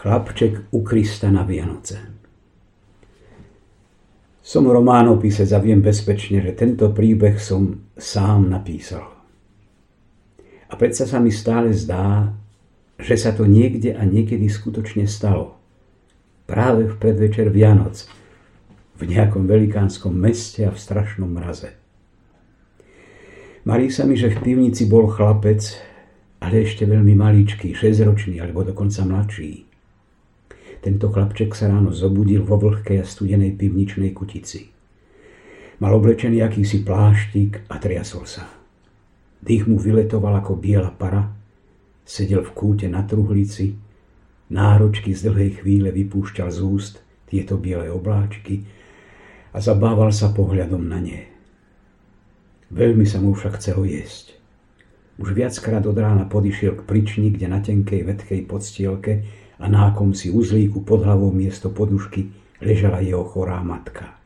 Chlapček u Krista na Vianoce. Som románopisec a viem bezpečne, že tento príbeh som sám napísal. A predsa sa mi stále zdá, že sa to niekde a niekedy skutočne stalo. Práve v predvečer Vianoc, v nejakom velikánskom meste a v strašnom mraze. Marí sa mi, že v pivnici bol chlapec, ale ešte veľmi maličký, 6-ročný alebo dokonca mladší. Tento chlapček sa ráno zobudil vo vlhkej a studenej pivničnej kutici. Mal oblečený akýsi pláštik a triasol sa. Dých mu vyletoval ako biela para, sedel v kúte na truhlici, náročky z dlhej chvíle vypúšťal z úst tieto biele obláčky a zabával sa pohľadom na ne. Veľmi sa mu však chcelo jesť. Už viackrát od rána podišiel k prični, kde na tenkej vetkej podstielke a na akomsi uzlíku pod hlavou miesto podušky ležala jeho chorá matka.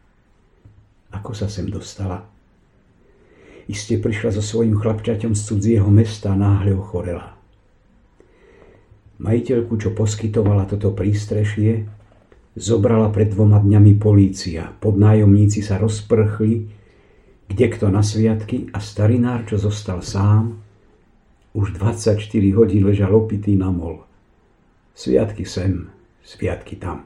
Ako sa sem dostala? Iste prišla so svojím chlapčaťom z cudzieho mesta a náhle ochorela. Majiteľku, čo poskytovala toto prístrešie, zobrala pred dvoma dňami polícia. Podnájomníci sa rozprchli, kde kto na sviatky a starinár, čo zostal sám, už 24 hodín ležal opitý na mol. Sviatky sem, sviatky tam.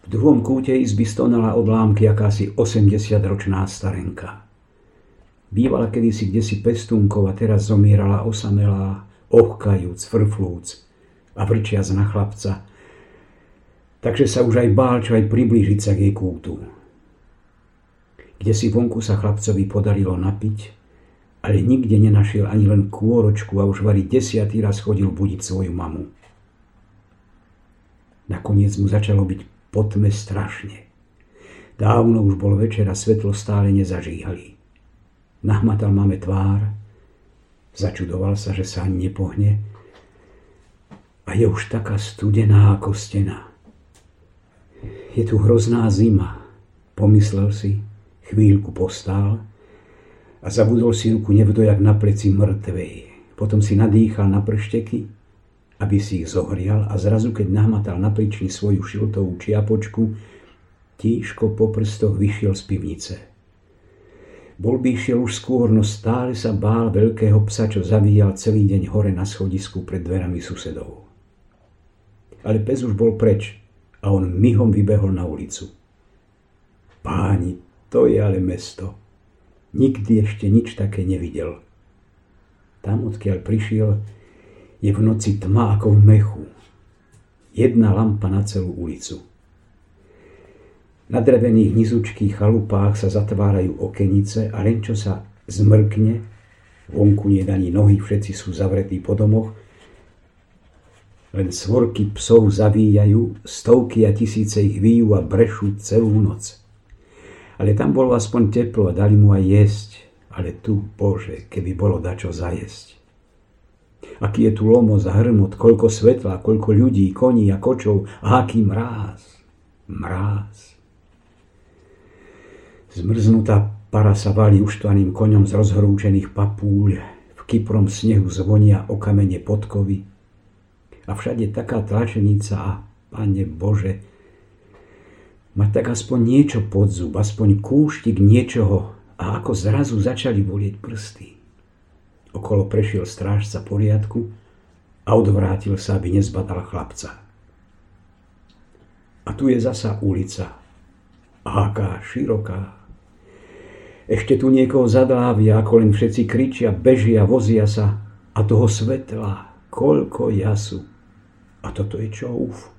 V druhom kúte izby stonala od lámky akási 80-ročná starenka. Bývala kedysi kde si pestúnkov a teraz zomierala osamelá, ohkajúc, frflúc a vrčiac na chlapca. Takže sa už aj bál čo aj priblížiť sa k jej kútu. Kde si vonku sa chlapcovi podarilo napiť, ale nikde nenašiel ani len kôročku a už vari desiatý raz chodil budiť svoju mamu. Nakoniec mu začalo byť potme strašne. Dávno už bol večer a svetlo stále nezažíhali. Nahmatal máme tvár, začudoval sa, že sa ani nepohne a je už taká studená ako stena. Je tu hrozná zima, pomyslel si, chvíľku postál a zabudol si ruku nevdojak na pleci mŕtvej. Potom si nadýchal na pršteky aby si ich zohrial a zrazu, keď nahmatal na plični svoju šiltovú čiapočku, tížko po prstoch vyšiel z pivnice. Bol by išiel už skôr, no stále sa bál veľkého psa, čo zavíjal celý deň hore na schodisku pred dverami susedov. Ale pes už bol preč a on myhom vybehol na ulicu. Páni, to je ale mesto. Nikdy ešte nič také nevidel. Tam, odkiaľ prišiel, je v noci tma ako v mechu. Jedna lampa na celú ulicu. Na drevených nizučkých chalupách sa zatvárajú okenice a len čo sa zmrkne, vonku nie ani nohy, všetci sú zavretí po domoch, len svorky psov zavíjajú, stovky a tisíce ich výjú a brešú celú noc. Ale tam bolo aspoň teplo a dali mu aj jesť, ale tu, Bože, keby bolo dačo zajesť. Aký je tu lomos a hrmot, koľko svetla, koľko ľudí, koní a kočov a aký mráz. Mráz. Zmrznutá para sa valí uštvaným koňom z rozhrúčených papúľ. V kyprom snehu zvonia o kamene podkovy. A všade taká tlačenica a, Pane Bože, mať tak aspoň niečo pod zub, aspoň kúštik niečoho a ako zrazu začali bolieť prsty. Okolo prešiel strážca poriadku a odvrátil sa, aby nezbadal chlapca. A tu je zasa ulica. Aká široká. Ešte tu niekoho zadlávia, ako len všetci kričia, bežia, vozia sa. A toho svetla, koľko jasu. A toto je čo uf.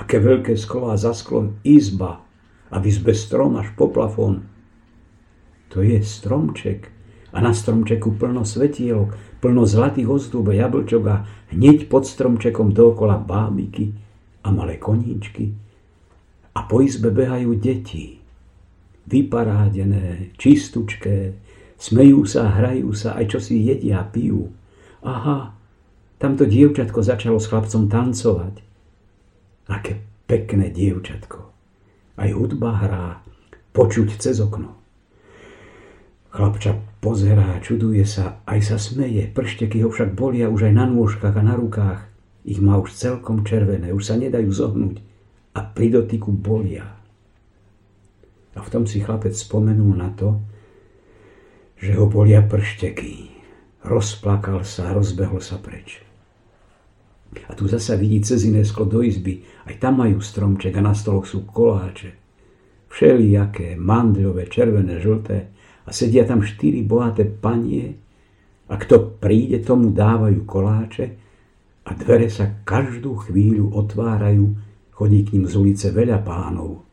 Aké veľké sklo a za sklom izba. A v izbe strom až po plafón. To je stromček, a na stromčeku plno svetielok, plno zlatých ozdôb a jablčok a hneď pod stromčekom dookola bábiky a malé koníčky. A po izbe behajú deti, vyparádené, čistučké, smejú sa, hrajú sa, aj čo si jedia, pijú. Aha, tamto dievčatko začalo s chlapcom tancovať. Aké pekné dievčatko. Aj hudba hrá, počuť cez okno. Chlapča pozerá, čuduje sa, aj sa smeje, pršteky ho však bolia už aj na nôžkach a na rukách. Ich má už celkom červené, už sa nedajú zohnúť a pri dotyku bolia. A v tom si chlapec spomenul na to, že ho bolia pršteky. Rozplakal sa rozbehol sa preč. A tu zasa vidí cez iné sklo do izby. Aj tam majú stromček a na stoloch sú koláče. Všelijaké, mandľové, červené, žlté. A sedia tam štyri bohaté panie a kto príde, tomu dávajú koláče a dvere sa každú chvíľu otvárajú, chodí k ním z ulice veľa pánov.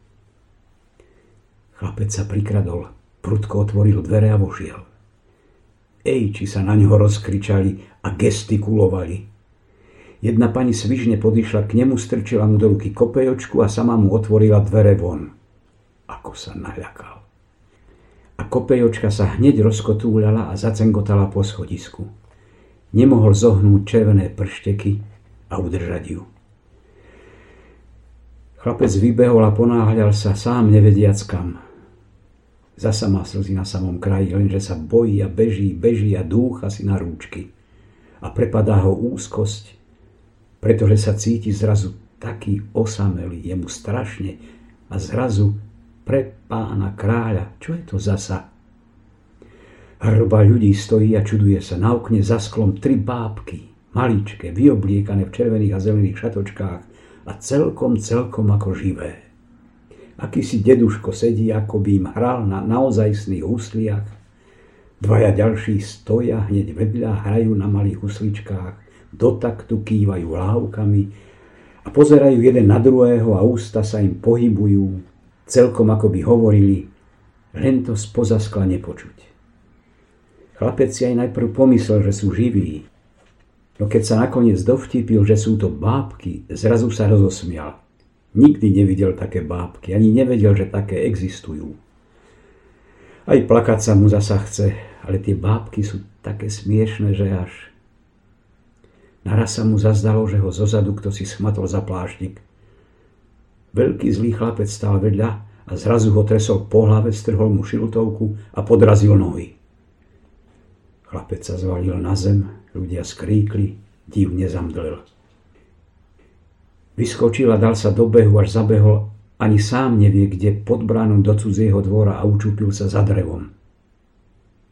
Chlapec sa prikradol, prudko otvoril dvere a vošiel. Ej, či sa na ňo rozkričali a gestikulovali. Jedna pani svižne podišla k nemu, strčila mu do ruky kopejočku a sama mu otvorila dvere von. Ako sa naľakal. A kopejočka sa hneď rozkotúľala a zacengotala po schodisku. Nemohol zohnúť červené pršteky a udržať ju. Chlapec vybehol a ponáhľal sa sám nevediac kam. Zasa má slzy na samom kraji, lenže sa bojí a beží, beží a dúcha si na rúčky. A prepadá ho úzkosť pretože sa cíti zrazu taký osamelý, je mu strašne a zrazu pre pána kráľa, čo je to zasa? Hrba ľudí stojí a čuduje sa. Na okne za sklom tri bábky, maličké, vyobliekané v červených a zelených šatočkách a celkom, celkom ako živé. Akýsi deduško sedí, ako by im hral na naozajstných husliach. Dvaja ďalší stoja hneď vedľa, hrajú na malých husličkách do taktu kývajú lávkami a pozerajú jeden na druhého a ústa sa im pohybujú, celkom ako by hovorili, len to spoza skla nepočuť. Chlapec si aj najprv pomyslel, že sú živí, no keď sa nakoniec dovtipil, že sú to bábky, zrazu sa rozosmial. Nikdy nevidel také bábky, ani nevedel, že také existujú. Aj plakať sa mu zasa chce, ale tie bábky sú také smiešne, že až Naraz sa mu zazdalo, že ho zozadu kto si schmatol za pláštik. Veľký zlý chlapec stál vedľa a zrazu ho tresol po hlave, strhol mu šiltovku a podrazil nohy. Chlapec sa zvalil na zem, ľudia skríkli, divne zamdlel. Vyskočil a dal sa do behu, až zabehol, ani sám nevie, kde pod bránom do cudzieho dvora a učúpil sa za drevom.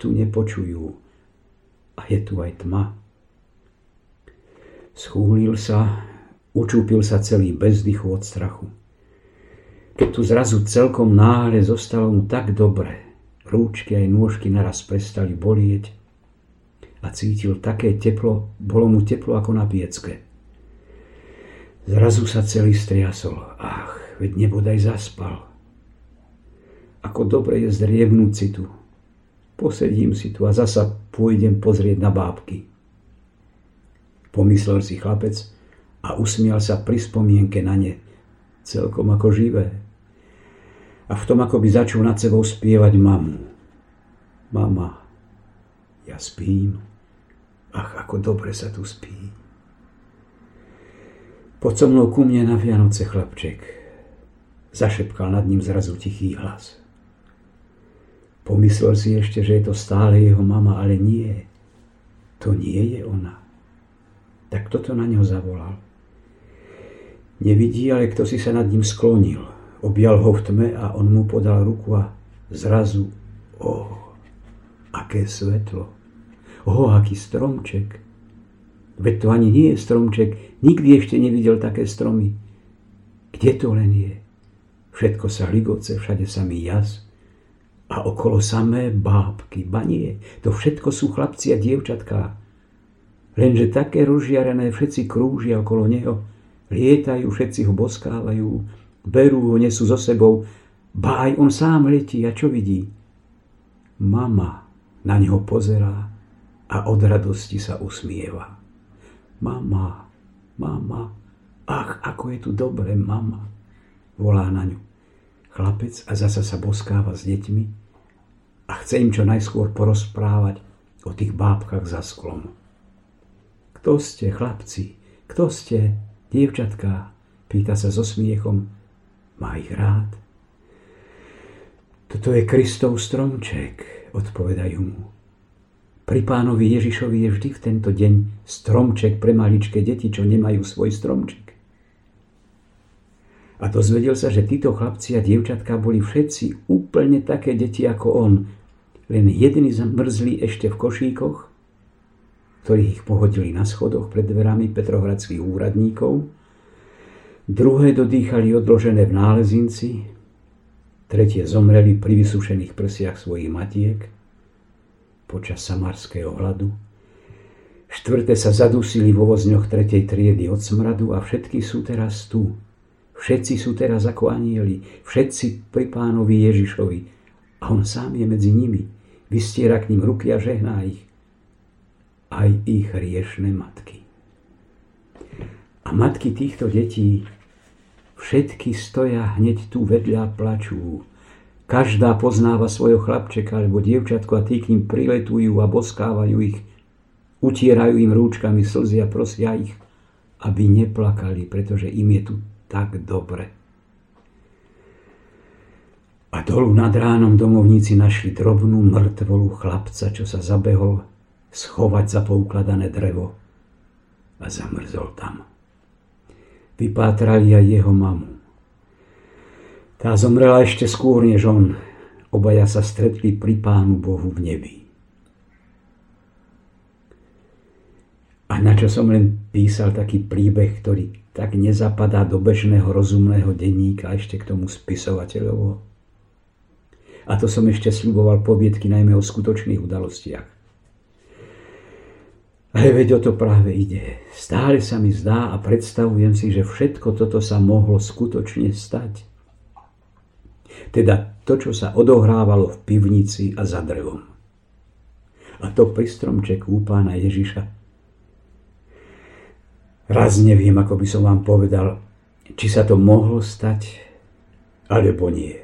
Tu nepočujú a je tu aj tma. Schúlil sa, učúpil sa celý bez dychu od strachu. Keď tu zrazu celkom náhle zostalo mu tak dobre, rúčky aj nôžky naraz prestali bolieť a cítil také teplo, bolo mu teplo ako na piecke. Zrazu sa celý striasol. Ach, veď nebodaj zaspal. Ako dobre je zdrievnúť si tu. Posedím si tu a zasa pôjdem pozrieť na bábky pomyslel si chlapec a usmial sa pri spomienke na ne, celkom ako živé. A v tom ako by začal nad sebou spievať mamu. Mama, ja spím. Ach, ako dobre sa tu spí. Poď so mnou ku mne na Vianoce, chlapček. Zašepkal nad ním zrazu tichý hlas. Pomyslel si ešte, že je to stále jeho mama, ale nie. To nie je ona tak toto na ňo zavolal. Nevidí, ale kto si sa nad ním sklonil. Objal ho v tme a on mu podal ruku a zrazu, o, oh, aké svetlo. O, oh, aký stromček. Veď to ani nie je stromček, nikdy ešte nevidel také stromy. Kde to len je? Všetko sa ligoce, všade sa mi jas. A okolo samé bábky, banie, to všetko sú chlapci a dievčatká. Lenže také rozžiarené všetci krúžia okolo neho, lietajú, všetci ho boskávajú, berú nesú so sebou, ba aj on sám letí a čo vidí? Mama na neho pozerá a od radosti sa usmieva. Mama, mama, ach, ako je tu dobre, mama, volá na ňu. Chlapec a zasa sa boskáva s deťmi a chce im čo najskôr porozprávať o tých bábkach za sklom. Kto ste, chlapci? Kto ste, dievčatká? Pýta sa so smiechom. Má ich rád. Toto je Kristov stromček, odpovedajú mu. Pri pánovi Ježišovi je vždy v tento deň stromček pre maličké deti, čo nemajú svoj stromček. A dozvedel sa, že títo chlapci a dievčatka boli všetci úplne také deti ako on. Len jedni zmrzli ešte v košíkoch, ktorých ich pohodili na schodoch pred dverami petrohradských úradníkov, druhé dodýchali odložené v nálezinci, tretie zomreli pri vysušených prsiach svojich matiek, počas samarského hladu. Štvrté sa zadusili vo vozňoch tretej triedy od smradu a všetky sú teraz tu. Všetci sú teraz ako anieli, všetci pri pánovi Ježišovi a on sám je medzi nimi. Vystiera k ním ruky a žehná ich. Aj ich riešne matky. A matky týchto detí všetky stoja hneď tu vedľa plačú Každá poznáva svojho chlapčeka alebo dievčatku a tí k ním priletujú a boskávajú ich. Utierajú im rúčkami slzy a prosia ich, aby neplakali, pretože im je tu tak dobre. A dolu nad ránom domovníci našli drobnú mŕtvolu chlapca, čo sa zabehol schovať za poukladané drevo a zamrzol tam. Vypátrali aj jeho mamu. Tá zomrela ešte skôr než on. Obaja sa stretli pri Pánu Bohu v nebi. A na čo som len písal taký príbeh, ktorý tak nezapadá do bežného rozumného denníka, ešte k tomu spisovateľovo. A to som ešte sľuboval poviedky najmä o skutočných udalostiach. Ale veď o to práve ide. Stále sa mi zdá a predstavujem si, že všetko toto sa mohlo skutočne stať. Teda to, čo sa odohrávalo v pivnici a za drevom. A to pri stromčeku pána Ježiša. Raz neviem, ako by som vám povedal, či sa to mohlo stať, alebo nie.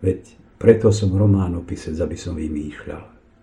Veď preto som románopisec, aby som vymýšľal.